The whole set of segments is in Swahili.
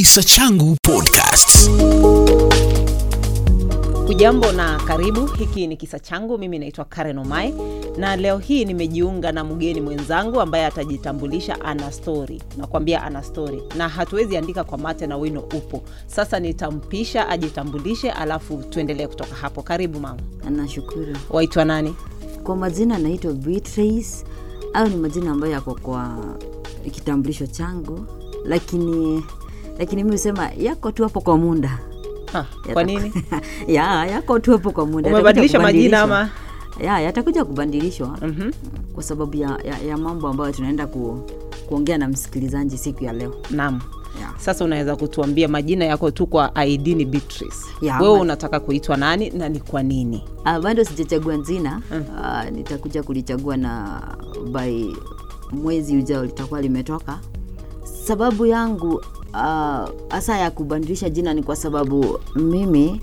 Kisa Changu Podcast. Hujambo na karibu. Hiki ni kisa changu. Mimi naitwa Karen Omai na leo hii nimejiunga na mgeni mwenzangu ambaye atajitambulisha. Ana stori, nakwambia ana stori, na hatuwezi andika kwa mate na wino upo. Sasa nitampisha ajitambulishe, alafu tuendelee kutoka hapo. Karibu mama. Nashukuru. Waitwa nani? Kwa majina anaitwa Beatrice au ni majina ambayo yako kwa kitambulisho changu, lakini lakini mi husema yako tu hapo kwa munda Ha, kwa nini ya yako tu hapo kwa muda umebadilisha Yatakuja majina ama? ya yatakuja kubadilishwa Mhm. kwa sababu ya, ya, ya mambo ambayo tunaenda ku, kuongea na msikilizaji siku ya leo Naam. ya. Sasa unaweza kutuambia majina yako tu kwa ID ni Beatrice. Wewe unataka kuitwa nani na ni kwa nini? Ah, bado sijachagua jina Ah, nitakuja kulichagua na by mwezi ujao litakuwa limetoka sababu yangu hasa ya kubadilisha jina ni kwa sababu mimi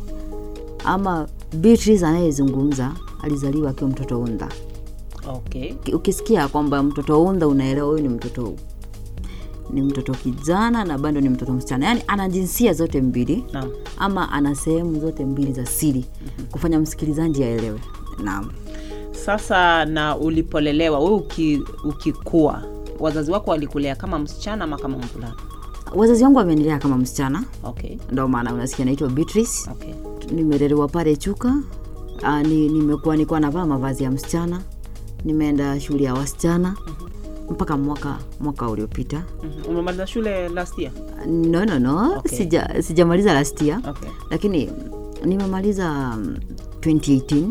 ama Beatrice anayezungumza alizaliwa akiwa mtoto unda Okay. Ukisikia kwamba mtoto unda unaelewa huyu ni mtoto ni mtoto kijana na bado ni mtoto msichana yaani ana jinsia zote mbili Naam. ama ana sehemu zote mbili za siri kufanya msikilizaji aelewe naam Sasa na ulipolelewa wewe uki, ukikua wazazi wako walikulea kama msichana ama kama mvulana? Wazazi wangu wameendelea kama msichana Okay. ndo maana unasikia naitwa Beatrice Okay. nimelelewa pale chuka Aa, ni, nimekuwa nilikuwa navaa mavazi ya msichana nimeenda shule ya wasichana mpaka mwaka mwaka uliopita Mhm. Umemaliza shule last year? no no no Okay. sija sijamaliza last year Okay. lakini nimemaliza mm, 2018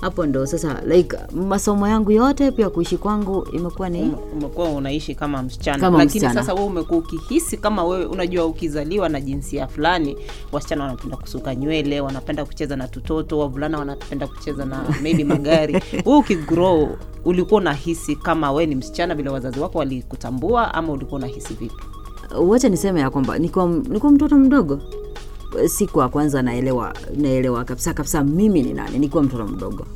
hapo ndo sasa like masomo yangu yote pia kuishi kwangu imekuwa ni Umekuwa unaishi kama msichana. Kama lakini msichana. sasa wewe umekuwa ukihisi kama wewe unajua ukizaliwa na jinsia fulani wasichana wanapenda kusuka nywele wanapenda kucheza na tutoto wavulana wanapenda kucheza na maybe magari. Wewe ukigrow ulikuwa unahisi kama wewe ni msichana vile wazazi wako walikutambua ama ulikuwa unahisi vipi? Wacha niseme ya kwamba nikuwa, nikuwa mtoto mdogo siku ya kwanza naelewa naelewa kabisa kabisa mimi ni nani nikiwa mtoto mdogo.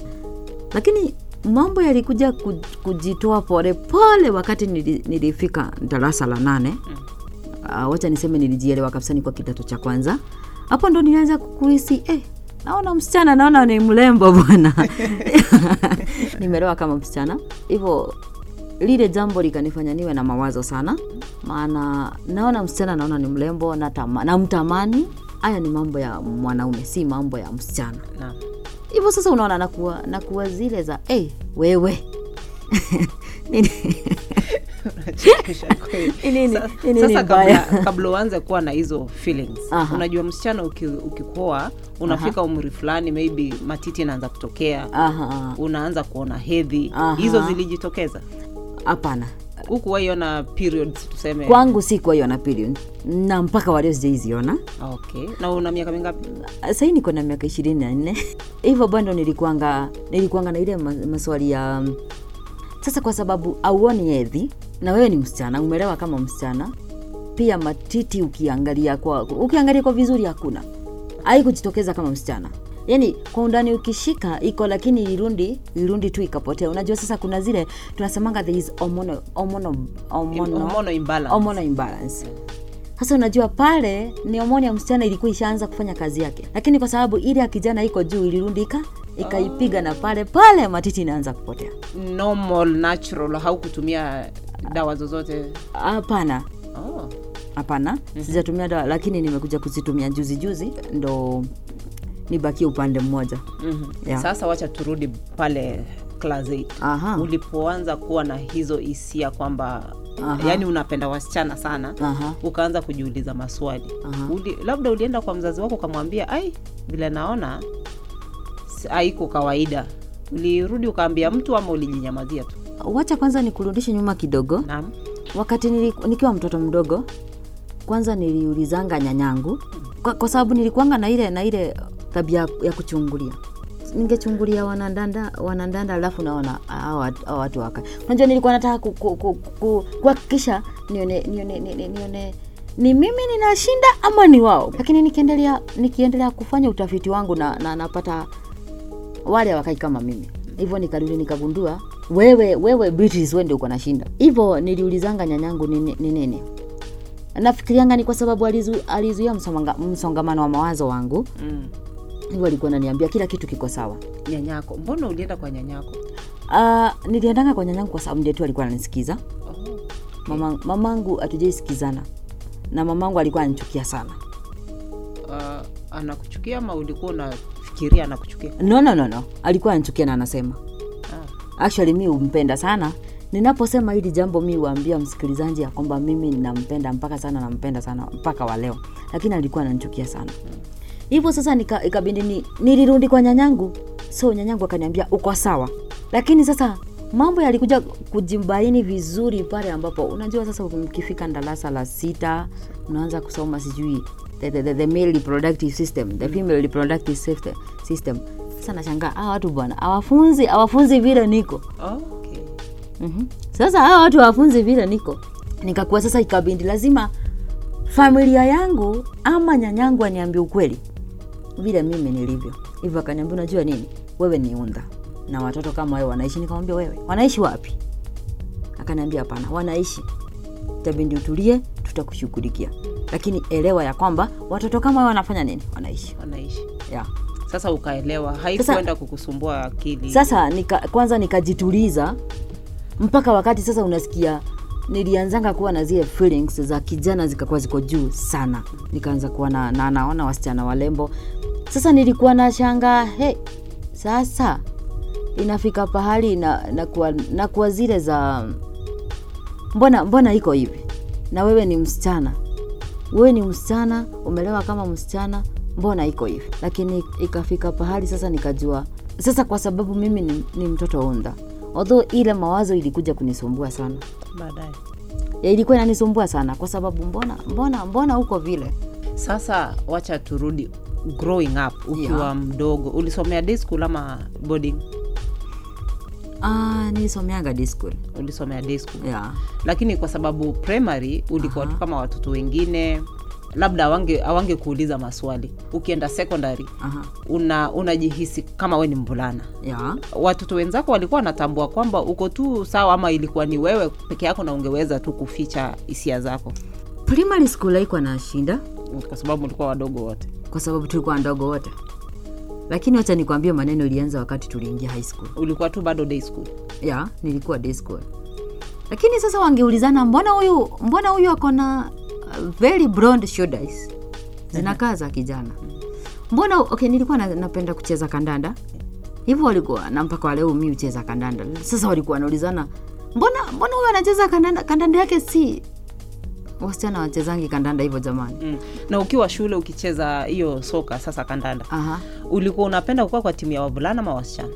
Lakini mambo yalikuja kujitoa pole pole wakati nilifika darasa la nane. Uh, wacha niseme nilijielewa kabisa nikuwa kidato cha kwanza. Hapo ndo nilianza kuhisi eh, naona msichana naona ni mlembo bwana. Nimelewa kama msichana. Hivyo lile jambo likanifanya niwe na mawazo sana. Maana naona msichana naona ni mlembo natama- namtamani haya ni mambo ya mwanaume si mambo ya msichana. Hivyo sasa unaona nakuwa nakuwa zile za hey, wewe. Nini? Sasa kabla, uanze kuwa na hizo feelings unajua msichana ukikoa unafika umri fulani maybe matiti inaanza kutokea Aha, unaanza kuona hedhi hizo zilijitokeza? Hapana huku waiona periods tuseme? Kwangu si kuwaiona na period. Na mpaka walio sijaiziona. Okay. Na una miaka mingapi? Sahii niko na miaka ishirini na nne. Hivyo bando nilikuanga nilikuanga na ile maswali ya um, sasa kwa sababu auoni hedhi na wewe ni msichana umelewa kama msichana pia matiti ukiangalia kwa ukiangalia kwa vizuri hakuna. Haikujitokeza kama msichana yaani kwa undani ukishika iko lakini irundi irundi tu ikapotea. Unajua sasa kuna zile tunasemanga there is hormonal, hormonal, hormonal, Hormonal imbalance. hormonal imbalance. Sasa unajua pale ni homoni ya msichana ilikuwa ishaanza kufanya kazi yake. Lakini kwa sababu ile ya kijana iko juu ilirundika ikaipiga na pale pale matiti inaanza kupotea. Normal natural haukutumia dawa zozote? Hapana. Oh. mm-hmm. sijatumia dawa lakini nimekuja kuzitumia juzi juzi ndo nibakie upande mmoja. Mm-hmm. Yeah. sasa wacha turudi pale class 8 ulipoanza kuwa na hizo hisia kwamba Aha. yani unapenda wasichana sana Aha. ukaanza kujiuliza maswali. Uli, labda ulienda kwa mzazi wako ukamwambia ai vile naona aiko haiko kawaida. Ulirudi ukaambia mtu ama ulijinyamazia tu? Wacha kwanza nikurudishe nyuma kidogo. Naam. Wakati nili, nikiwa mtoto mdogo kwanza niliulizanga nyanyangu. Kwa, kwa sababu nilikuanga na ile na ile tabia ya kuchungulia. Ningechungulia wanandanda wanandanda alafu naona hawa watu waka unajua nilikuwa nataka ku- ku- ku- ku- kuhakikisha nione ni mimi ninashinda ama ni wao. Lakini nikiendelea nikiendelea kufanya utafiti wangu na, na napata wale hawakai kama mimi. Hivyo nikarudi nikagundua wewe wewe Beatrice wewe uko nashinda hivyo niliulizanga nyanyangu ni nini, nini? Nafikirianga ni kwa sababu alizu, alizuia alizu msongamano wa mawazo wangu. Mm. Hivyo alikuwa ananiambia kila kitu kiko sawa. Nyanyako. Mbona ulienda kwa nyanyako? Uh, niliendanga kwa nyanyangu kwa sababu ndiye tu alikuwa ananisikiza. Oh. Mama, mamangu hatujaisikizana na mamangu alikuwa ananichukia sana. Uh, anakuchukia ama ulikuwa unafikiria anakuchukia? No, no, no, no. alikuwa ananichukia na anasema. Ah. actually mi umpenda sana. Ninaposema hili jambo mi uambia msikilizaji ya kwamba mimi nampenda mpaka sana nampenda sana mpaka wa leo. Lakini alikuwa ananichukia sana hivyo sasa nika- ikabidi ni, nilirudi kwa nyanyangu so nyanyangu akaniambia uko sawa lakini sasa mambo yalikuja kujimbaini vizuri pale ambapo unajua sasa ukifika darasa la sita unaanza kusoma sijui the, the, the, the male reproductive system the female reproductive system, system. sasa nashangaa hawa watu bwana awafunzi awafunzi vile niko okay. mm-hmm. sasa hawa watu hawafunzi vile niko nikakuwa sasa ikabindi lazima familia yangu ama nyanyangu aniambia ukweli vile mimi nilivyo. Hivyo akaniambia unajua nini? Wewe ni unda. Na watoto kama wewe wanaishi? Nikamwambia wewe wanaishi wapi? Akaniambia hapana wanaishi. Tabindi utulie tutakushughulikia. Lakini elewa ya kwamba watoto kama wewe wanafanya nini? Wanaishi. Wanaishi. Yeah. sasa ukaelewa haikuenda kukusumbua akili. sasa nika, kwanza nikajituliza mpaka wakati sasa unasikia nilianzanga kuwa na zile feelings za kijana zikakuwa ziko juu sana. Nikaanza kuwa na, na naona wasichana walembo sasa nilikuwa na shanga he sasa inafika pahali na, na, kuwa, na kuwa zile za mbona mbona iko hivi? Na wewe ni msichana. Wewe ni msichana umelewa kama msichana mbona iko hivi? Lakini ikafika pahali sasa nikajua sasa kwa sababu mimi ni, ni mtoto unda although ile mawazo ilikuja kunisumbua sana. Baadaye. Ya ilikuwa inanisumbua sana kwa sababu mbona mbona mbona huko vile? Sasa wacha turudi growing up ukiwa Yeah. mdogo ulisomea day school ama boarding ah, nilisomeaga day school ulisomea day school yeah. lakini kwa sababu primary ulikuwa tu kama watoto wengine labda awange awange kuuliza maswali ukienda secondary Aha. una unajihisi kama we ni mvulana Yeah. watoto wenzako walikuwa wanatambua kwamba uko tu sawa ama ilikuwa ni wewe peke yako na ungeweza tu kuficha hisia zako primary school haikuwa na shinda kwa sababu tulikuwa wadogo wote. Kwa sababu tulikuwa wadogo wote. Lakini wacha nikwambie maneno ilianza wakati tuliingia high school. Ulikuwa tu bado day school. Ya nilikuwa day school. Lakini sasa wangeulizana mbona huyu mbona huyu ako na uh, very broad shoulders? Zinakaa za kijana. Mbona okay nilikuwa na, napenda kucheza kandanda. Hivyo walikuwa na mpaka waleo mi ucheza kandanda. Sasa walikuwa wanaulizana mbona mbona huyu anacheza kandanda kandanda yake si wasichana wachezangi kandanda hivyo jamani. Mm. na ukiwa shule ukicheza hiyo soka sasa kandanda Aha. ulikuwa unapenda kukuwa kwa timu ya wavulana ma wasichana?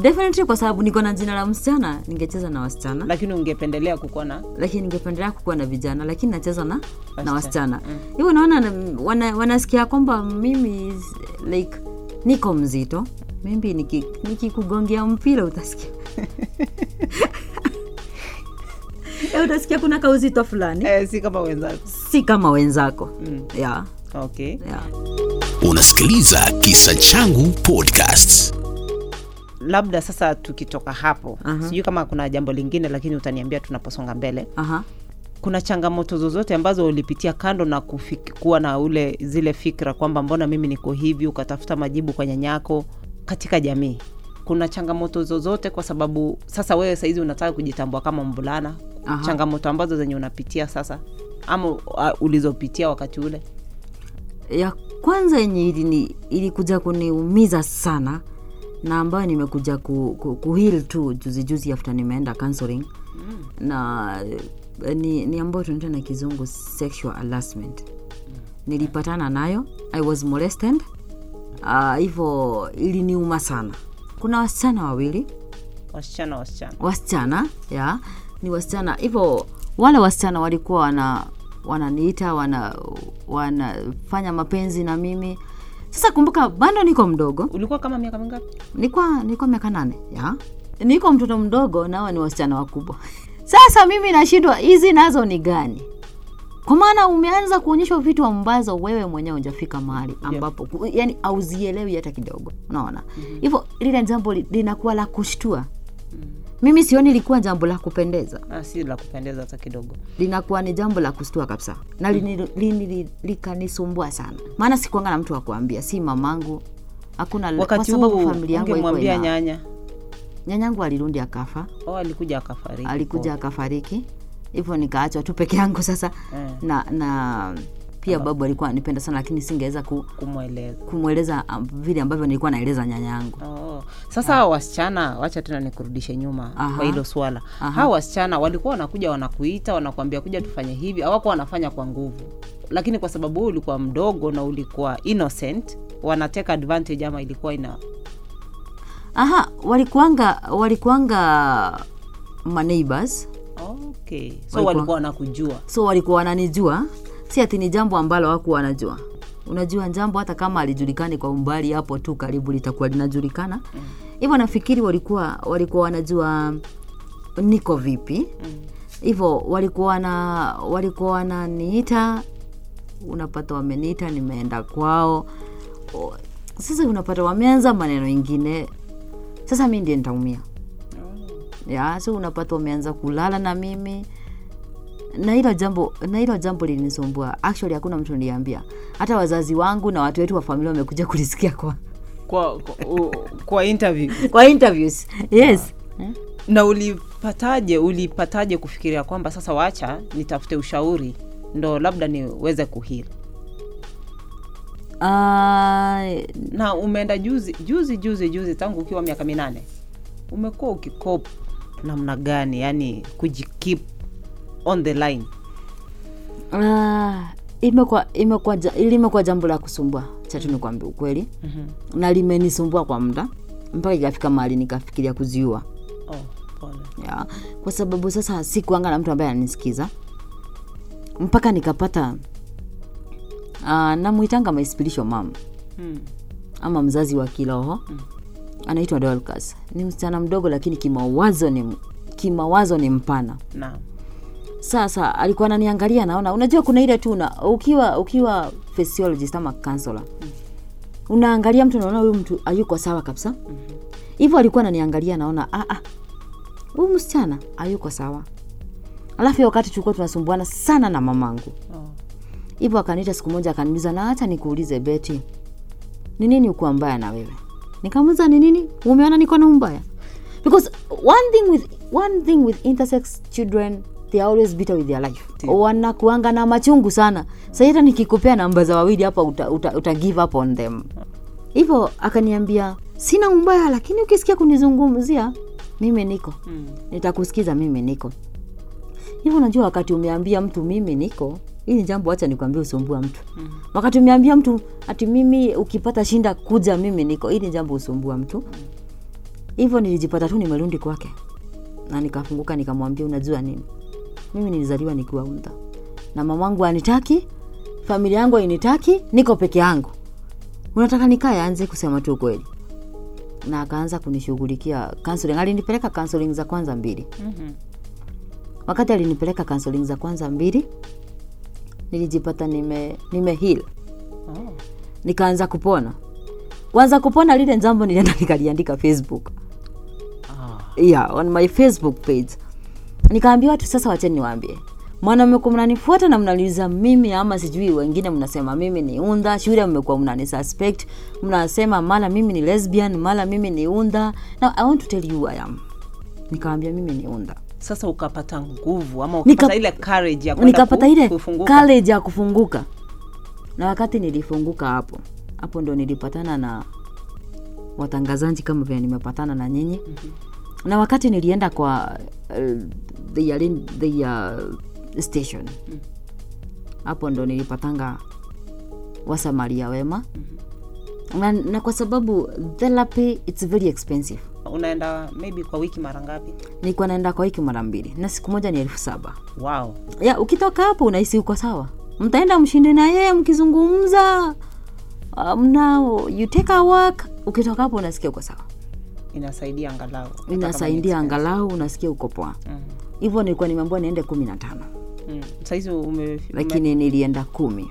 Definitely kwa sababu niko na jina la msichana ningecheza na wasichana. Lakini ungependelea kukuwa na? Lakini ningependelea kukuwa na vijana lakini nacheza na na Wasichana. hiyo hivyo naona wana, wanasikia kwamba mimi like niko mzito. Maybe niki- nikikugongea mpira utasikia Eh, utasikia kuna kauzito fulani eh, si kama wenzako si kama wenzako Mm. yeah, okay yeah. Unasikiliza Kisa Changu Podcasts. labda sasa tukitoka hapo Aha. sijui kama kuna jambo lingine lakini utaniambia tunaposonga mbele Aha. kuna changamoto zozote ambazo ulipitia kando na kufik, kuwa na ule zile fikra kwamba mbona mimi niko hivi ukatafuta majibu kwa nyanyako katika jamii kuna changamoto zozote kwa sababu sasa wewe saizi unataka kujitambua kama mvulana Aha. changamoto ambazo zenye unapitia sasa ama uh, ulizopitia wakati ule? Ya kwanza yenye ilikuja kuniumiza sana na ambayo nimekuja ku, ku, kuhil tu juzijuzi juzi after nimeenda counseling mm. na eh, ni, ni ambayo tunaita na kizungu sexual harassment. Nilipatana nayo i was molested. Ah, hivyo uh, iliniuma sana. Kuna wasichana wawili. Wasichana wasichana. Wasichana ya ni wasichana. Hivyo wale wasichana walikuwa wana wananiita wana wanafanya mapenzi na mimi. Sasa kumbuka bado niko mdogo. Ulikuwa kama miaka mingapi? Nilikuwa nilikuwa miaka nane ya. Niko mtoto mdogo nawa ni wasichana wakubwa. Sasa mimi nashindwa hizi nazo ni gani? Kwa maana umeanza kuonyeshwa vitu ambazo wewe mwenyewe ujafika mahali ambapo yeah. yani auzielewi hata kidogo. Unaona? Hivyo mm-hmm. lile jambo linakuwa la kushtua mimi sioni ilikuwa jambo la kupendeza. Ah, si la kupendeza hata kidogo. Linakuwa ni jambo la kustua kabisa. Na lini- lini- likanisumbua sana. Maana sikuanga na mtu wa kuambia si mamangu hakuna kwa sababu familia yangu haikuwa nyanya. Nyanyangu alirundi akafa. Oh, alikuja akafariki alikuja akafariki. Hivyo nikaachwa tu peke yangu sasa. Eh. na na pia babu alikuwa anipenda sana lakini singeweza ku, kumweleza kumweleza um, vile ambavyo nilikuwa naeleza nyanya yangu Oh. Sasa hao wasichana, wacha tena nikurudishe nyuma Aha. kwa hilo swala. Hao wasichana walikuwa wanakuja wanakuita, wanakuambia kuja tufanye hivi, hawakuwa wanafanya kwa nguvu, lakini kwa sababu wewe ulikuwa mdogo na ulikuwa innocent, wanateka advantage ama ilikuwa ina aha walikuanga walikuanga maneighbors. okay. So walikuwa wanakujua so walikuwa wananijua si ati ni jambo ambalo wakuwa wanajua. Unajua jambo hata kama alijulikani kwa umbali hapo tu karibu litakuwa linajulikana. Hivyo nafikiri walikuwa walikuwa wanajua niko vipi. Hivyo walikuwa wana walikuwa wananiita unapata wameniita nimeenda kwao. O- sasa unapata wameanza maneno ingine. Sasa mi ndiye nitaumia. Ya so unapata wameanza kulala na mimi na hilo jambo na hilo jambo lilinisumbua. Actually hakuna mtu niliambia hata wazazi wangu na watu wetu wa familia wamekuja kulisikia kwa kwa, kwa, u- kwa interview. kwa interviews. Yes. Na ulipataje ulipataje kufikiria kwamba sasa wacha nitafute ushauri ndo labda niweze kuhili uh, na umeenda juzi juzi juzi juzi tangu ukiwa miaka minane. Umekuwa ukikop namna gani yani kujikeep on the line ah, imekuwa imekuwa limekuwa jambo la kusumbua chatu nikwambia ukweli mm-hmm. na limenisumbua kwa muda mpaka ikafika mahali nikafikiria kuziua oh, pole. ya kwa sababu sasa sikuanga na mtu ambaye ananisikiza mpaka nikapata uh, namwitanga my spiritual mom Mm. ama mzazi wa kiroho anaitwa Dorcas. Ni msichana mdogo lakini kimawazo ni kimawazo ni mpana. Naam. Sasa alikuwa ananiangalia naona, unajua kuna ile tu ukiwa ukiwa physiologist ama counselor unaangalia mtu naona huyu mtu hayuko sawa kabisa. Hivyo alikuwa ananiangalia naona ah ah, huyu msichana hayuko sawa. Alafu hiyo wakati tulikuwa tunasumbuana sana na mamangu. Oh. hivyo akaniita siku moja akaniuliza na hata nikuulize beti ni nini uko mbaya na wewe? Nikamuuliza ni nini? Umeona niko na umbaya? Because one thing with, one thing with intersex children they are always bitter with their life. Wanakuanga na machungu sana. Sa hata nikikupea namba za wawili hapa uta, uta, uta give up on them. Hivyo akaniambia sina umbaya lakini ukisikia kunizungumzia mimi niko. Mm. nitakusikiza mimi niko. Hivyo unajua wakati umeambia mtu mimi niko hii ni jambo hacha nikwambia usumbua mtu. Mm. wakati umeambia mtu ati mimi ukipata shinda kuja mimi niko hii ni jambo usumbua mtu. Hivyo nilijipata tu nimerundi kwake. Na nikafunguka nikamwambia unajua nini mimi nilizaliwa nikiwa unda na mamangu anitaki familia yangu ainitaki niko peke yangu. Unataka nikae anze kusema tu kweli na akaanza kunishughulikia counseling. Alinipeleka counseling za kwanza mbili. Mhm. wakati alinipeleka counseling za kwanza mbili nilijipata nime, nime heal. Oh. nikaanza kupona. Kwanza kupona lile jambo nilienda nikaliandika facebook. Ah. yeah, on my facebook page nikaambia watu sasa wacheni niwaambie. Mwanamekuwa mnanifuata na mnaniuliza mimi ama sijui wengine mnasema mimi ni unda shule mmekuwa mnani suspect mnasema mara mimi ni lesbian mara mimi ni unda. Now i want to tell you who i am. Nikawambia mimi ni unda. Sasa ukapata nguvu ama Nika- ile courage ya kwenda nikapata ku- ile kufunguka. courage ya kufunguka. Na wakati nilifunguka hapo hapo ndo nilipatana na watangazaji kama vile nimepatana na nyinyi. Mm-hmm. Na wakati nilienda kwa uh, the, the uh, station hapo ndo nilipatanga wasamaria wema. Mm-hmm. na, na kwa sababu therapy it's very expensive. Unaenda maybe kwa wiki mara ngapi? Nilikuwa naenda kwa wiki mara mbili na siku moja ni elfu saba. Wow. Ya ukitoka hapo unahisi uko sawa. Mtaenda mshinde na yeye mkizungumza mna um, you take a walk ukitoka hapo unasikia uko sawa inasaidia angalau. Inasaidia angalau unasikia uko poa. Hivyo hivyo nilikuwa nimeambiwa niende kumi na tano. Mm. saizi ume, lakini nilienda kumi.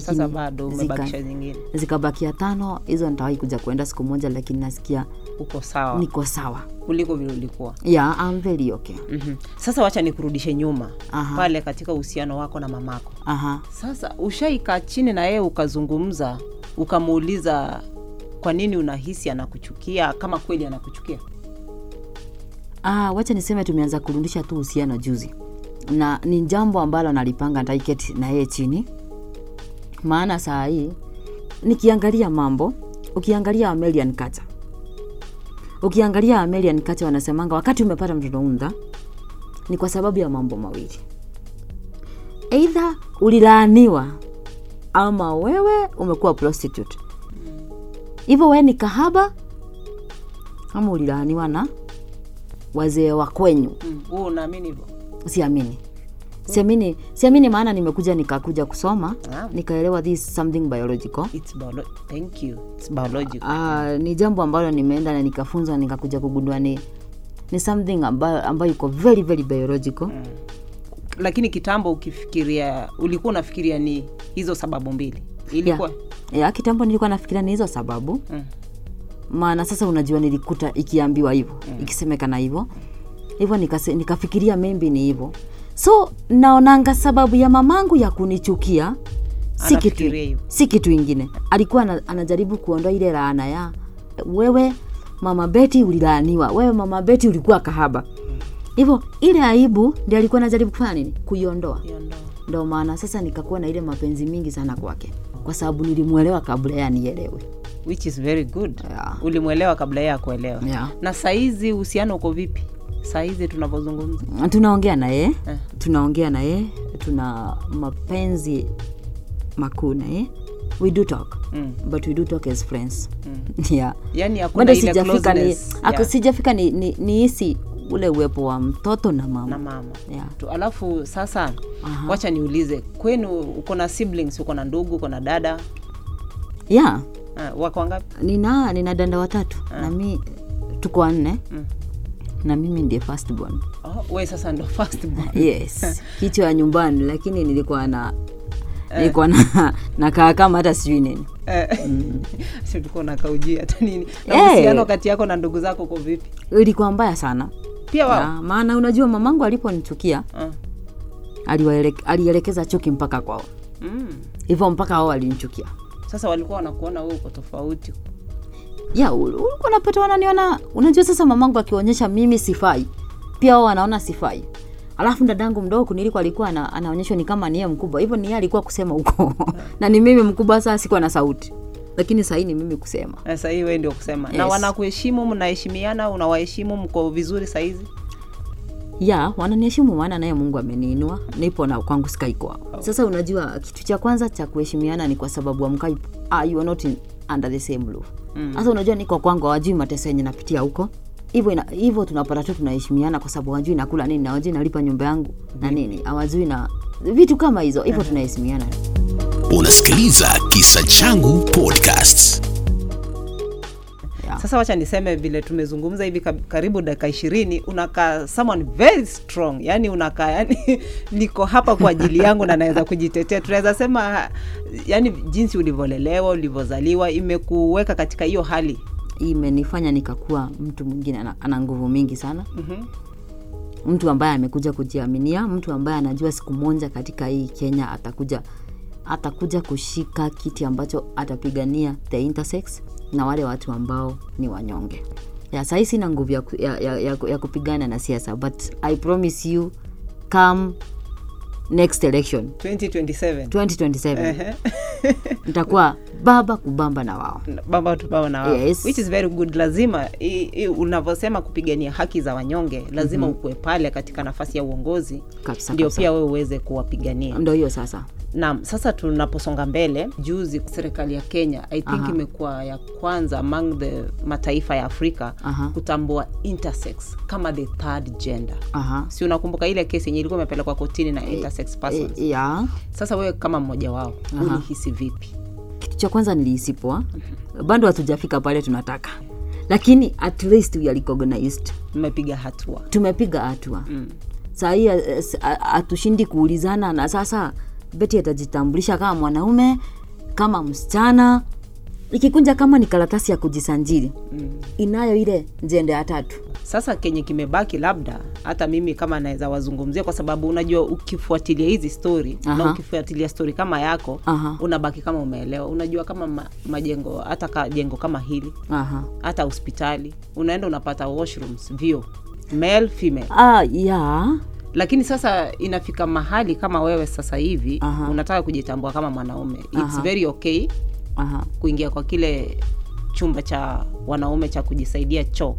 Sasa bado umebakisha zingine. zikabakia tano hizo nitawahi kuja kuenda siku moja lakini nasikia uko sawa. niko sawa. Kuliko vile ulikuwa. Yeah, I'm very okay. Mm-hmm. sasa wacha nikurudishe nyuma. Aha. pale katika uhusiano wako na mamako. Aha. Sasa ushaikaa chini na yeye ukazungumza ukamuuliza kwa nini unahisi anakuchukia? Kama kweli anakuchukia. Ah, wacha niseme tumeanza kurudisha tu uhusiano juzi, na ni jambo ambalo nalipanga nitaiketi na yeye chini, maana saa hii nikiangalia mambo, ukiangalia American culture, ukiangalia American culture wanasemanga wakati umepata mtoto unda ni kwa sababu ya mambo mawili, eidha ulilaaniwa ama wewe umekuwa prostitute. Hivyo we ni kahaba? Ama ulilaaniwa na wazee wa kwenyu. Mm. Unaamini hivyo? Siamini. Siamini siamini maana nimekuja nikakuja kusoma Ah. nikaelewa this something biological. It's biolo- thank you. It's biological. Uh, ni jambo ambalo nimeenda na nikafunzwa nikakuja kugundua ni ni something ambayo, ambayo iko very very biological. Mm. lakini kitambo ukifikiria ulikuwa unafikiria ni hizo sababu mbili. Ilikuwa? ya, ya kitambo nilikuwa nafikiria ni hizo sababu. Mm. maana sasa unajua nilikuta ikiambiwa hivyo mm. ikisemekana hivyo. Hivyo nikafikiria maybe ni hivyo. So naonanga sababu ya mamangu ya kunichukia si kitu, si kitu ingine. Alikuwa ana- anajaribu kuondoa ile laana ya wewe mama beti ulilaaniwa wewe mama beti ulikuwa kahaba. Hivyo ile aibu ndi alikuwa anajaribu kufanya nini? Kuiondoa. Ndo. ndo maana sasa nikakuwa na ile mapenzi mingi sana kwake kwa sababu nilimwelewa kabla ya anielewe. Which is very good. Yeah. ulimwelewa kabla yeye akuelewa Yeah. na saizi uhusiano uko vipi? Saizi tunavyozungumza. Tunaongea na yeye. Eh. tunaongea na yeye. Tuna mapenzi makuu na yeye. We do talk Mm. but we do talk as friends. Yeah. Yani bado sijafika ni, yeah. sijafika ni, ni, ni hisi ule uwepo wa mtoto na mama. Na mama. Yeah. tu alafu sasa Aha. wacha niulize kwenu uko na siblings uko na ndugu uko na dada? Yeah. Ha, wako wangapi? Nina nina danda watatu. Na mi tuko wanne. Mm. na mimi ndiye first born. Oh, we sasa ndo first born. yes. Kichwa ya nyumbani lakini nilikuwa na nilikuwa na nakaa kama hata sijui nini. Eh, si ulikuwa unakaujia hata nini. Na Eh. kati yako na ndugu zako uko vipi? Ilikuwa mbaya sana pia wao. Na maana unajua mamangu aliponichukia uh. alielekeza chuki mpaka kwao. Mm. mpaka wao walinichukia. Sasa walikuwa wanakuona wewe uko tofauti. Ya ulikuwa unapata wananiona unajua sasa mamangu akionyesha mimi sifai pia wao wanaona sifai. Alafu dadangu mdogo nilikuwa alikuwa ana, anaonyeshwa ni kama niye mkubwa hivyo ni yeye alikuwa kusema huko na ni mimi mkubwa sasa sikuwa na sauti lakini sahii ni mimi kusema. Sahii hii wewe ndio kusema. Na wanakuheshimu mnaheshimiana unawaheshimu mko vizuri sahizi ya wananiheshimu maana naye mungu ameniinua nipo na kwangu sikai kwao sasa unajua kitu cha kwanza cha kuheshimiana ni kwa sababu amkai ah, you are not in, under the same roof. Sasa unajua niko kwangu hawajui mateso yenye napitia huko. Hivyo hivyo tunapata tu tunaheshimiana kwa sababu hawajui nakula nini na hawajui nalipa nyumba yangu na nini hawajui na vitu kama hizo. Hivyo tunaheshimiana Unasikiliza Kisa Changu podcast Yeah. sasa wacha niseme vile tumezungumza hivi karibu dakika ishirini unakaa someone very strong. Yani unakaa yani niko hapa kwa ajili yangu na naweza kujitetea. Tunaweza sema yani jinsi ulivyolelewa ulivyozaliwa imekuweka katika hiyo hali? Imenifanya nikakuwa mtu mwingine ana, nguvu mingi sana. Mhm. mtu ambaye amekuja kujiaminia mtu ambaye anajua siku moja katika hii kenya atakuja atakuja kushika kiti ambacho atapigania the intersex na wale watu ambao ni wanyonge. Yeah, sahii sina nguvu ya, ya, ya, ya, ya kupigana na siasa but i promise you come next election. 2027 2027 nitakuwa baba kubamba na wao. Baba tubao na wao. Yes. which is very good. Lazima unavyosema kupigania haki za wanyonge lazima mm-hmm. ukuwe pale katika nafasi ya uongozi. Ndio pia wewe uweze kuwapigania. Ndo hiyo sasa Naam, sasa tunaposonga mbele, juzi serikali ya Kenya I think imekuwa ya kwanza among the mataifa ya Afrika Aha. kutambua intersex kama the third gender. Aha. Si unakumbuka ile kesi yenye ilikuwa imepelekwa kotini na intersex persons? E, ya Sasa wewe kama mmoja wao ulihisi vipi? kitu cha kwanza nilihisi poa bado hatujafika pale tunataka lakini at least we are recognized Mmepiga hatua. tumepiga hatua mm. sahii hatushindi kuulizana na sasa beti atajitambulisha kama mwanaume kama msichana ikikunja kama ni karatasi ya kujisanjiri mm. inayo ile jende ya tatu Sasa kenye kimebaki, labda hata mimi kama naweza wazungumzia, kwa sababu unajua ukifuatilia hizi stori na ukifuatilia stori kama yako Aha. unabaki kama umeelewa. Unajua kama ma, majengo hata ka, jengo kama hili Aha. hata hospitali unaenda unapata washrooms vio male female, Ah, ya lakini sasa inafika mahali kama wewe sasa hivi Aha. unataka kujitambua kama mwanaume, it's very okay Aha. kuingia kwa kile chumba cha wanaume cha kujisaidia choo,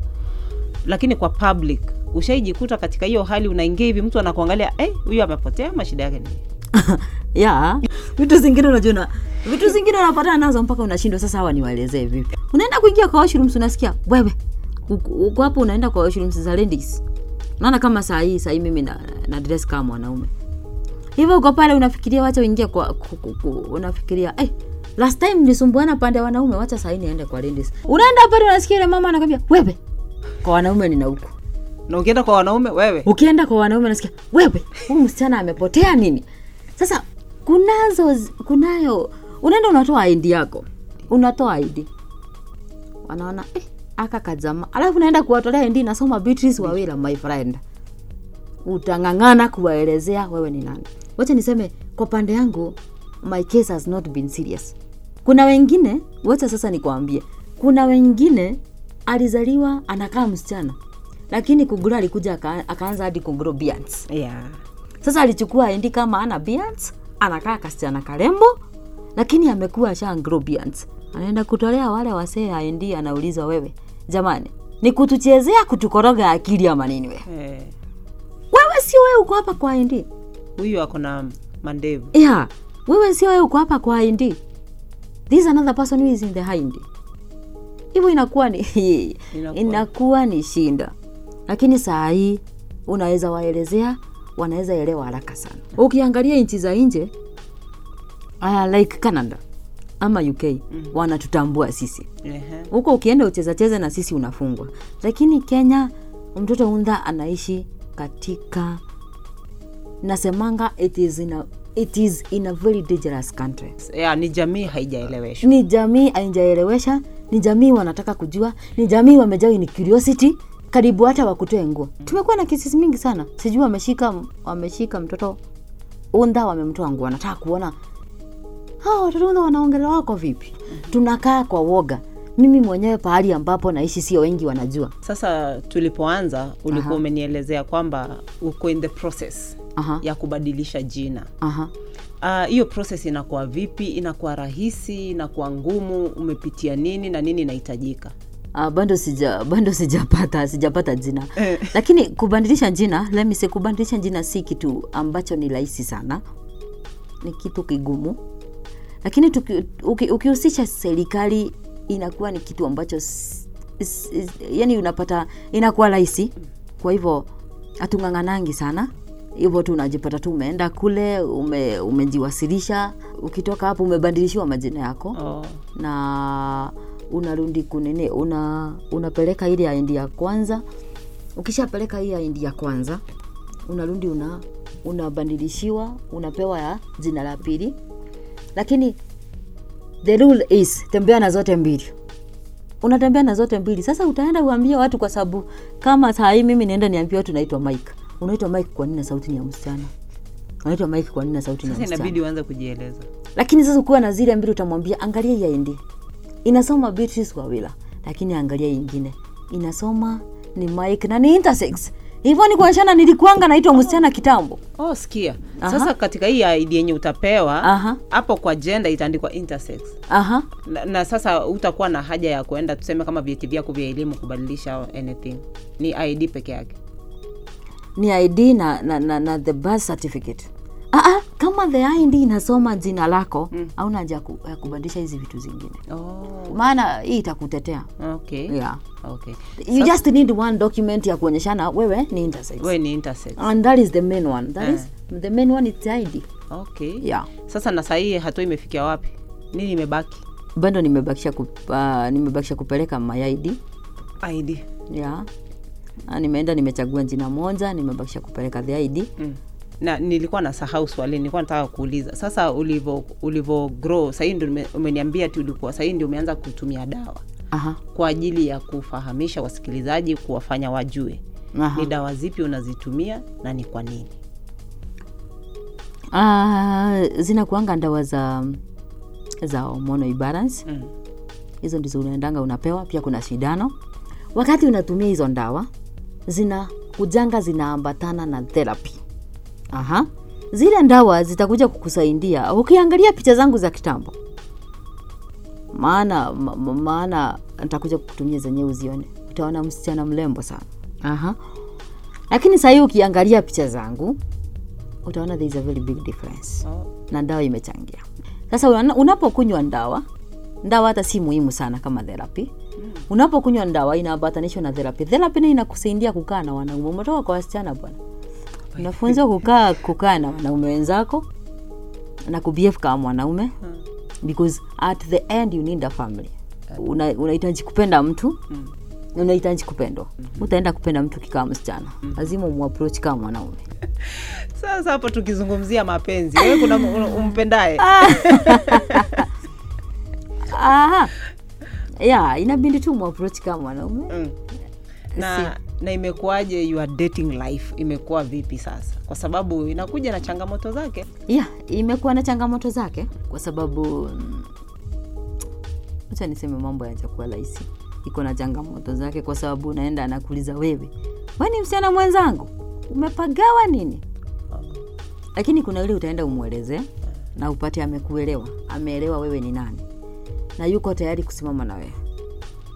lakini kwa public ushaijikuta katika hiyo hali, unaingia hivi, mtu anakuangalia huyu huyu amepotea, mashida yake ni nini?" ya vitu zingine unajua vitu zingine unapatana nazo mpaka unashindwa sasa hawa niwaelezee vipi unaenda kuingia kwa washrooms unasikia wewe uko hapo unaenda kwa washrooms za ladies naona kama saa hii saa hii mimi na, na dress kama mwanaume. Hivyo uko pale unafikiria wacha uingie kwa ku, ku, ku, unafikiria eh, last time nilisumbuana pande ya wanaume wacha saa hii niende kwa ladies. Unaenda pale unasikia ile mama anakwambia wewe kwa wanaume nina huko na ukienda kwa wanaume wewe? Ukienda kwa wanaume unasikia wewe huyu msichana amepotea nini? Sasa kunazo kunayo unaenda unatoa ID yako. Unatoa ID wanaona eh, aka kajama alafu naenda kuwatolea ID nasoma Beatrice Wawira my friend. Utang'ang'ana kuwaelezea wewe ni nani. Wacha niseme kwa pande yangu my case has not been serious. Kuna wengine wacha sasa nikwambie. Kuna wengine alizaliwa anakaa msichana. Lakini kugura alikuja aka, akaanza hadi kugro beards. Yeah. sasa alichukua endi kama ana beards anakaa kasichana karembo lakini amekuwa asha grow beards. Anaenda kutolea wale wasee aendi anauliza wewe jamani ni kutuchezea kutukoroga akili ama nini we. Eh, wewe sio wewe uko hapa kwa indi huyu ako na mandevu. Yeah wewe sio wewe uko hapa kwa indi this another person who is in the hind hivyo inakuwa ni Inakuwa. inakuwa ni shinda lakini saa hii unaweza waelezea wanaweza elewa haraka sana. Ukiangalia nchi za nje uh, like canada ama uk mm. wanatutambua sisi. Huko ukienda uchezacheze na sisi unafungwa. Lakini kenya mtoto undha anaishi katika nasemanga it is in a, it is in a very dangerous country. Yeah, ni jamii haijaeleweshwa. Ni jamii haijaelewesha ni jamii wanataka kujua ni jamii wamejawi ni curiosity karibu hata wakutoe nguo. Tumekuwa na kesi mingi sana. Sijui wameshika wameshika mtoto undha wamemtoa nguo. Anataka kuona hawa watoto undha wanaongelewa wako vipi? Tunakaa kwa woga. Mimi mwenyewe pahali ambapo naishi sio wengi wanajua. Sasa tulipoanza ulikuwa umenielezea kwamba uko in the process Aha. ya kubadilisha jina. Aha. Ah, hiyo process inakuwa vipi? Inakuwa rahisi? Inakuwa ngumu? Umepitia nini na nini inahitajika? Uh, bado sija bado sijapata sijapata jina. Lakini kubadilisha jina let me say kubadilisha jina si kitu ambacho ni rahisi sana. Ni kitu kigumu lakini ukihusisha serikali inakuwa ni kitu ambacho yani unapata inakuwa rahisi. Kwa hivyo hatung'ang'anangi sana. Hivyo tu unajipata tu umeenda kule ume, umejiwasilisha. Ukitoka hapo umebadilishiwa majina yako. Oh. na unarundi kunini una unapeleka ile ya ya kwanza. Ukishapeleka hii ya ya kwanza unarundi una unabadilishiwa unapewa ya jina la pili lakini the rule is tembea na zote mbili. Unatembea na zote mbili. Sasa utaenda uambie watu kwa sababu kama saa hii mimi nienda niambie watu naitwa mike. Unaitwa mike kwa nini na sauti ni ya msichana? Unaitwa mike kwa nini na sauti ni ya msichana? inabidi uanze kujieleza. Lakini sasa ukiwa na zile mbili utamwambia angalia aendi inasoma Beatrice Wawila lakini angalia ingine. Inasoma ni Mike na ni intersex hivyo ni kuonyeshana nilikuanga naitwa msichana kitambo. Oh sikia. Aha. sasa katika hii ID yenye utapewa Aha. hapo kwa gender itaandikwa intersex. Aha. Na, na sasa utakuwa na haja ya kuenda tuseme kama vyeti vyako vya elimu kubadilisha au anything. Ni id peke yake. Ni id na, na, na, na the birth certificate ah, ah, kama the ID inasoma jina lako hauna haja ya ku- ya kubadilisha hizi vitu zingine Oh, maana hii itakutetea okay. yeah. Okay. you just need one document ya kuonyeshana wewe ni intersex Wewe ni intersex. and that is the main one that is the main one is ID Okay. yeah Sasa na sahii hatua imefikia wapi? Nini imebaki? bado nimebakisha ku, uh, nimebakisha kupeleka my ID ID. yeah na nimeenda nimechagua jina moja nimebakisha kupeleka the ID Mm. Na nilikuwa nasahau swali nilikuwa nataka kuuliza. Sasa ulivyo ulivyo grow sahii ndio ume- umeniambia ti ulikuwa sahii ndio umeanza kutumia dawa. Aha. Kwa ajili ya kufahamisha wasikilizaji kuwafanya wajue. Aha. Ni dawa zipi unazitumia na ni kwa nini? Uh, zinakuanga ndawa za za hormonal imbalance. Mm. hizo ndizo unaendanga unapewa pia kuna shidano wakati unatumia hizo ndawa zina kujanga zinaambatana na therapy aha. Zile ndawa zitakuja kukusaidia ukiangalia picha zangu za kitambo. Maana ma, ma- maana nitakuja kukutumia zenyewe uzione. Utaona msichana mrembo sana. Aha. Lakini sahii ukiangalia picha zangu utaona there is a very big difference. Oh. na dawa imechangia. Sasa unapokunywa ndawa ndawa hata si muhimu sana kama therapy. Unapokunywa ndawa inaambatanishwa na therapy. Therapy ni inakusaidia kukaa na wanaume. Umetoka kwa wasichana bwana unafunzwa kukaa kukaa na wanaume wenzako na kubehave kama mwanaume. Because at the end you need a family. Una- kupenda mtu unahitaji kupendwa. Utaenda kupenda mtu kikaa msichana. Lazima umuaproach kama mwanaume. Sasa hapo tukizungumzia mapenzi wewe kuna umpendae ya inabidi tu muapproach kama mwanaume. Mm. na na imekuwaje your dating life? Imekuwa vipi sasa? Kwa sababu inakuja na changamoto zake. Ya imekuwa na changamoto zake kwa sababu hacha niseme mambo yajakuwa rahisi. Iko na changamoto zake kwa sababu unaenda anakuuliza wewe we ni msichana mwenzangu umepagawa nini? Lakini kuna yule utaenda umwelezee na upate amekuelewa ameelewa wewe ni nani na yuko tayari kusimama na wewe.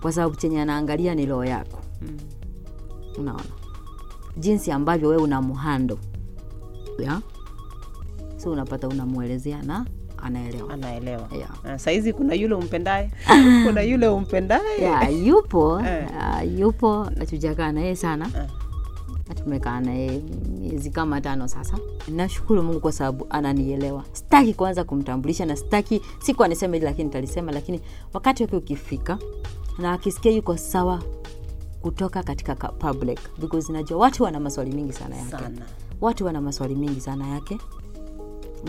Kwa sababu chenye anaangalia ni roho yako. Mm. Unaona jinsi ambavyo wewe unamhando yeah? so unapata unamwelezea na anaelewa. Anaelewa. Yeah. sahizi saizi kuna yule umpendaye. Kuna yule umpendaye. Yeah, yupo. Uh, yupo. Natujakaa naye sana. Eh. Tumekaa naye miezi kama tano sasa. Nashukuru mungu kwa sababu ananielewa. Sitaki kwanza kumtambulisha na sitaki siku anisema hili lakini talisema lakini wakati wake ukifika na akisikia yuko sawa kutoka katika ka- public because najua watu wana maswali mingi sana yake. Sana. Watu wana maswali mingi sana yake.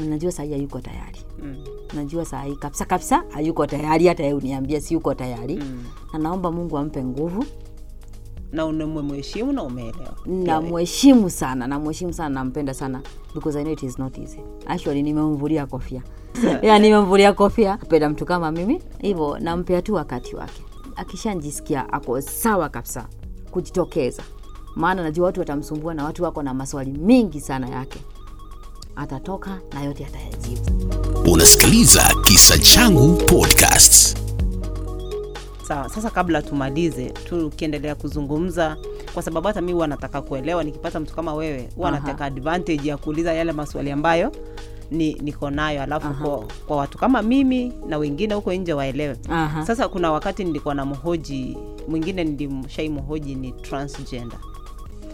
Najua sahii hayuko tayari. Mm. najua sahii kabisa kabisa hayuko tayari hata ye uniambia si yuko tayari. Mm. na naomba mungu ampe nguvu. Na unamheshimu na umeelewa. Namheshimu sana namheshimu sana nampenda sana because I know it is not easy. Actually nimemvulia kofia. Yeah, nimemvulia kofia. Penda mtu kama mimi. Hivyo nampea tu wakati wake akishanjisikia ako sawa kabisa kujitokeza. Maana najua watu watamsumbua na watu wako na maswali mengi sana yake. Atatoka na yote atayajibu. Unasikiliza Kisa Changu Podcast. sawa sasa kabla tumalize tukiendelea kuzungumza kwa sababu hata mi huwa nataka kuelewa nikipata mtu kama wewe huwa nataka advantage ya kuuliza yale maswali ambayo ni niko nayo alafu kwa, kwa watu kama mimi na wengine huko nje waelewe Aha. sasa kuna wakati nilikuwa na mhoji mwingine nilimshai mhoji ni transgender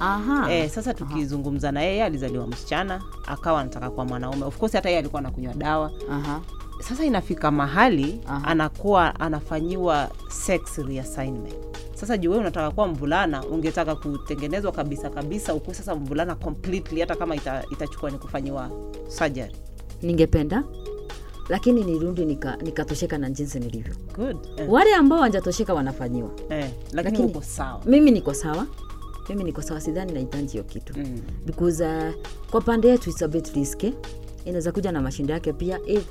Aha. E, sasa tukizungumza na yeye alizaliwa msichana akawa anataka kuwa mwanaume of course hata yeye alikuwa anakunywa dawa Aha. sasa inafika mahali Aha. anakuwa anafanyiwa sex reassignment sasa juu wewe unataka kuwa mvulana? Ungetaka kutengenezwa kabisa kabisa ukuwe sasa mvulana completely hata kama ita, itachukua ni kufanyiwa surgery? Ningependa lakini nirudi nika- nikatosheka na jinsi nilivyo. Good eh, wale ambao wanjatosheka wanafanyiwa. Eh, lakini Lakini- sawa. mimi niko sawa. Mimi niko sawa sidhani nahitaji hiyo kitu. Mm. because uh, kwa pande yetu it's a bit risky. Inaweza kuja na mashindo yake pia. Eh,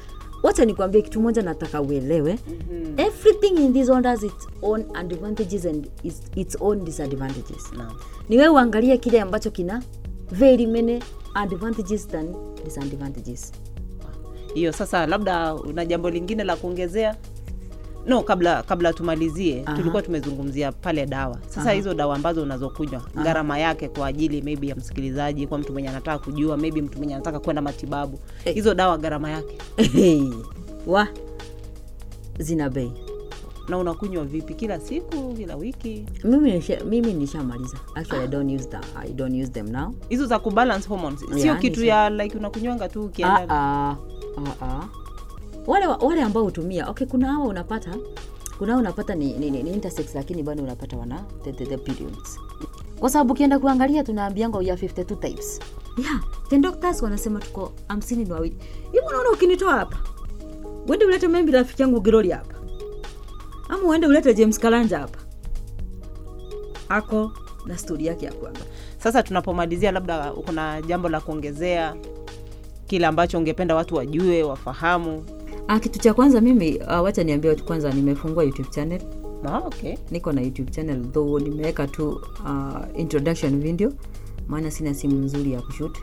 wacha nikwambie kitu moja nataka uelewe mm-hmm. everything in this world has its own advantages and its, its own disadvantages no. ni wewe uangalie kile ambacho kina very many advantages than disadvantages hiyo sasa labda una jambo lingine la kuongezea no kabla kabla tumalizie Aha. tulikuwa tumezungumzia pale dawa. Sasa Aha. hizo dawa ambazo unazokunywa gharama yake kwa ajili maybe ya msikilizaji kwa mtu mwenye anataka kujua maybe mtu mwenye anataka kwenda matibabu hey. hizo dawa gharama yake? Wa? Zina bei. Na unakunywa vipi? Kila siku kila wiki? Mimi mimi nishamaliza. Actually I don't use the, I don't use them now. Hizo za kubalance hormones. Sio Yeah, kitu nisha- ya like unakunywanga tu ukienda. Ah, ah, ah, ah. Wale wale ambao hutumia okay kuna hawa unapata kuna unapata ni, ni, ni, ni intersex lakini bado unapata wana the, the, the periods. Kwa sababu ukienda kuangalia tunaambianga ya 52 types. Yeah the doctors wanasema tuko hamsini na wawili. Hivi unaona ukinitoa hapa? Uende ulete membi rafiki yangu Giroli hapa. Ama uende ulete James Kalanja hapa. Ako na stori yake ya kuanga sasa tunapomalizia labda kuna jambo la kuongezea kile ambacho ungependa watu wajue wafahamu Ah, kitu cha kwanza mimi uh, wacha niambie kwanza nimefungua youtube channel ah, okay. niko na youtube channel though nimeweka tu uh, introduction video maana sina simu nzuri ya kushoot.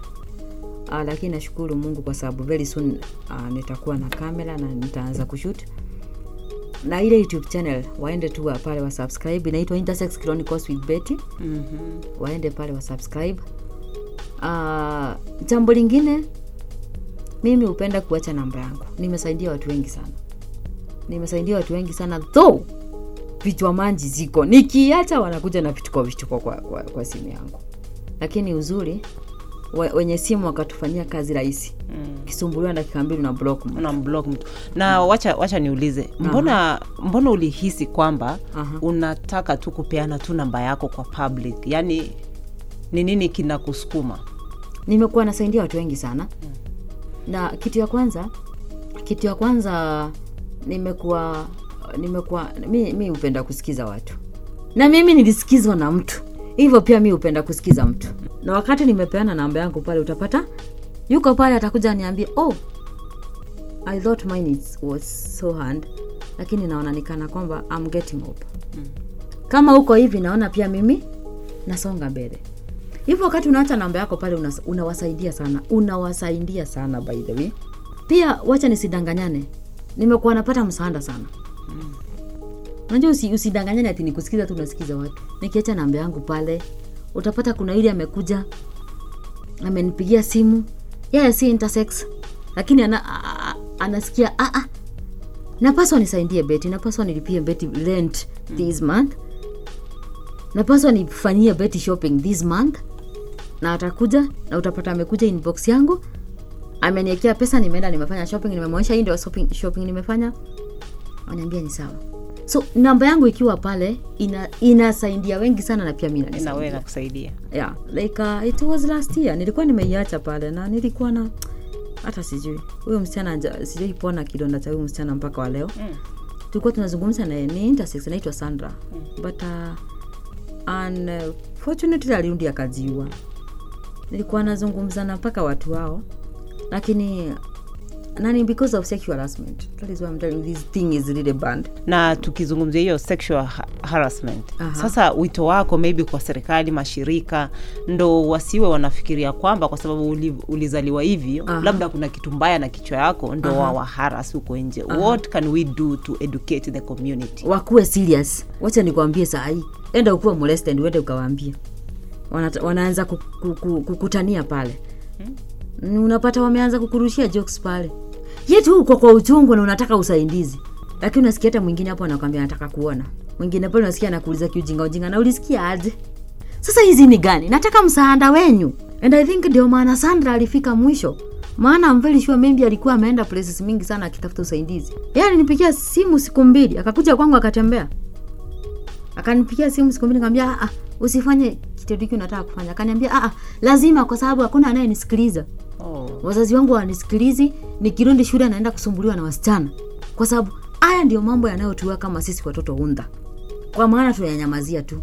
uh, lakini nashukuru mungu kwa sababu very soon uh, nitakuwa na kamera na nitaanza kushoot. na ile youtube channel waende tu wa- pale wa subscribe inaitwa intersex chronicles with betty mm-hmm. waende pale wa subscribe uh, jambo lingine mimi hupenda kuacha namba yangu. Nimesaidia watu wengi sana. Nimesaidia watu wengi sana though vichwa manji ziko. Nikiacha wanakuja na vituko vituko kwa, kwa, kwa simu yangu. Lakini uzuri wenye simu wakatufanyia kazi rahisi. Mm. kisumbuliwa dakika mbili na block mtu. na block mtu. Na wacha, wacha niulize. Mbona mbona ulihisi kwamba Aha. unataka tu kupeana tu namba yako kwa public? Yaani ni nini kinakusukuma? Nimekuwa nasaidia watu wengi sana na kitu ya kwanza kitu ya kwanza nimekuwa nimekuwa mi, mi hupenda kusikiza watu. Na mimi nilisikizwa na mtu. Hivyo pia mi hupenda kusikiza mtu. Na wakati nimepeana namba yangu pale utapata yuko pale atakuja niambia oh i thought mine was so hard. Lakini naonanikana kwamba I'm getting hope kama huko hivi naona pia mimi nasonga mbele hivyo wakati unaacha namba yako pale unas- unawasaidia sana. Unawasaidia sana by the way. Pia wacha nisidanganyane. Nimekuwa napata msaada sana. Unajua usi, usidanganyane ati nikusikiza tu unasikiza watu. Nikiacha namba yangu pale utapata kuna ile amekuja amenipigia simu. Yeye si intersex. Lakini ana, a, a, anasikia a, a, napaswa nisaidie beti napaswa nilipie beti rent this month. Napaswa nifanyie beti shopping this month na atakuja na utapata amekuja inbox yangu. Ameniekea pesa nimeenda nimefanya shopping nimemwonyesha hii ndio shopping, shopping nimefanya. Ananiambia ni sawa. So namba yangu ikiwa pale ina inasaidia wengi sana na pia mi na wewe nakusaidia yeah, like uh, it was last year. Nilikuwa nimeiacha pale na nilikuwa na hata sijui. Huyo msichana sijui pona kidonda cha huyo msichana mpaka wa leo. Mm. tulikuwa tunazungumza naye ni intersex anaitwa sandra. But uh, unfortunately alirudi akajiua nilikuwa nazungumza na mpaka watu wao lakini nani because of sexual harassment. That is why I'm telling this thing is really banned. Na tukizungumzia hiyo sexual ha- harassment. Aha. sasa wito wako maybe kwa serikali mashirika ndo wasiwe wanafikiria kwamba kwa sababu uli, ulizaliwa hivyo Aha. labda kuna kitu mbaya na kichwa yako ndo wawa wawaharas huko nje. What can we do to educate the community? Wakuwe serious. Wacha nikwambie saa hii enda ukuwa molested uende ukawaambie Wanata- wanaanza ku- ku- ku- kukutania pale. Hmm? unapata wameanza kukurushia jokes pale. Yetu uko kwa uchungu na unataka usaidizi? Lakini unasikia hata mwingine hapo anakwambia anataka kuona. Mwingine pale unasikia anakuuliza kiujinga ujinga na ulisikia aje? Sasa hizi ni gani? Nataka msaada wenyu. And i think ndio maana sandra alifika mwisho. Maana mvelishua very alikuwa ameenda places mingi sana akitafuta usaidizi. Yeye alinipigia simu siku mbili akakuja kwangu akatembea. Akanipigia simu siku mbili nikamwambia ah, usifanye kitendo hiki unataka kufanya. Akaniambia ah, ah, lazima kwa sababu hakuna anayenisikiliza. Oh. wazazi wangu wanisikilizi nikirudi shule naenda kusumbuliwa na wasichana. Kwa sababu haya ndio mambo yanayotuwa kama sisi watoto unda kwa maana tunanyamazia tu.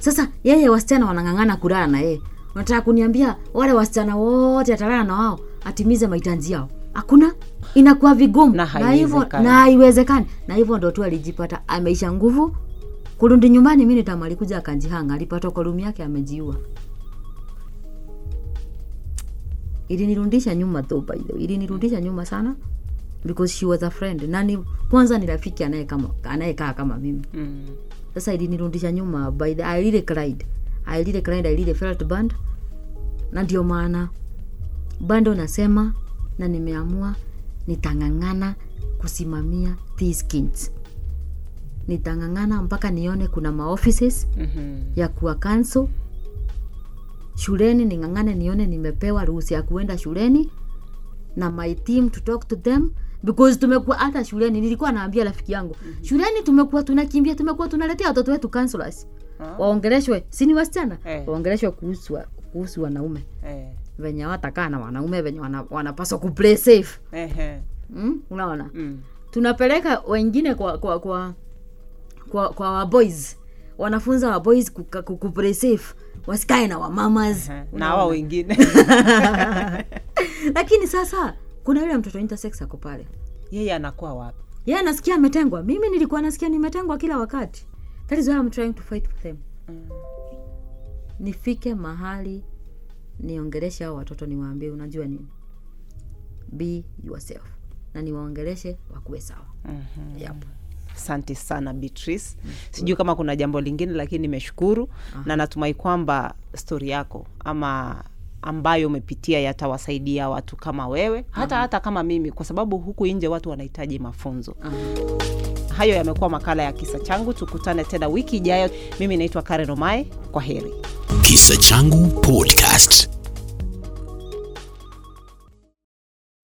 Sasa yeye wasichana wanang'ang'ana kulala na yeye. Unataka kuniambia wale wasichana wote atalala na wao atimize mahitaji yao? Hakuna. Inakuwa vigumu. Na hivyo na haiwezekani. Na hivyo ndo tu alijipata ameisha nguvu kurudi nyumbani mi nitam alikuja akanjihanga alipata kwa rumu yake amejiua. Ilinirudisha nyuma though by the way. Ilinirudisha nyuma sana because she was a friend. Na ni kwanza ni rafiki anaye kama- anayekaa kama mimi. Mm. sasa ilinirudisha nyuma by the, I really cried. I really cried I really felt burned. na ndio maana bado nasema na nimeamua nitang'ang'ana kusimamia these kids nitang'ang'ana mpaka nione kuna maoffices Mhm. ya kuwa kanso shuleni ning'ang'ane nione nimepewa ruhusa ya kuenda shuleni na my team to talk to them because tumekuwa hata shuleni nilikuwa naambia rafiki yangu mm-hmm. shuleni tumekuwa tunakimbia tumekuwa tunaletea watoto wetu counselors waongeleshwe si ni wasichana Eh. waongeleshwe kuhusu kuhusu wanaume Eh. venye watakaa na wanaume venye wana, wanapaswa kuplay safe Ehe. mm? unaona Mm. tunapeleka wengine kwa kwa kwa kwa, kwa waboys wanafunza waboys kuka- ku- kuplay safe. Wasikae na wamamas Ehe. na wa wengine. Lakini sasa kuna yule mtoto intersex ako pale. Yeye anakuwa wapi? Yeye anasikia ametengwa. Mimi nilikuwa nasikia nimetengwa kila wakati. That is why I'm trying to fight for them nifike mahali niongeleshe hao watoto niwaambie unajua nini? Be yourself. Na niwaongeleshe wakuwe sawa. Mm-hmm. yep. Asante sana beatrice. Sijui kama kuna jambo lingine lakini nimeshukuru na natumai kwamba stori yako ama ambayo umepitia yatawasaidia watu kama wewe hata hata kama mimi kwa sababu huku nje watu wanahitaji mafunzo. Hayo yamekuwa makala ya kisa changu. Tukutane tena wiki ijayo. Mimi naitwa karen omae. Kwa heri. Kisa Changu Podcast.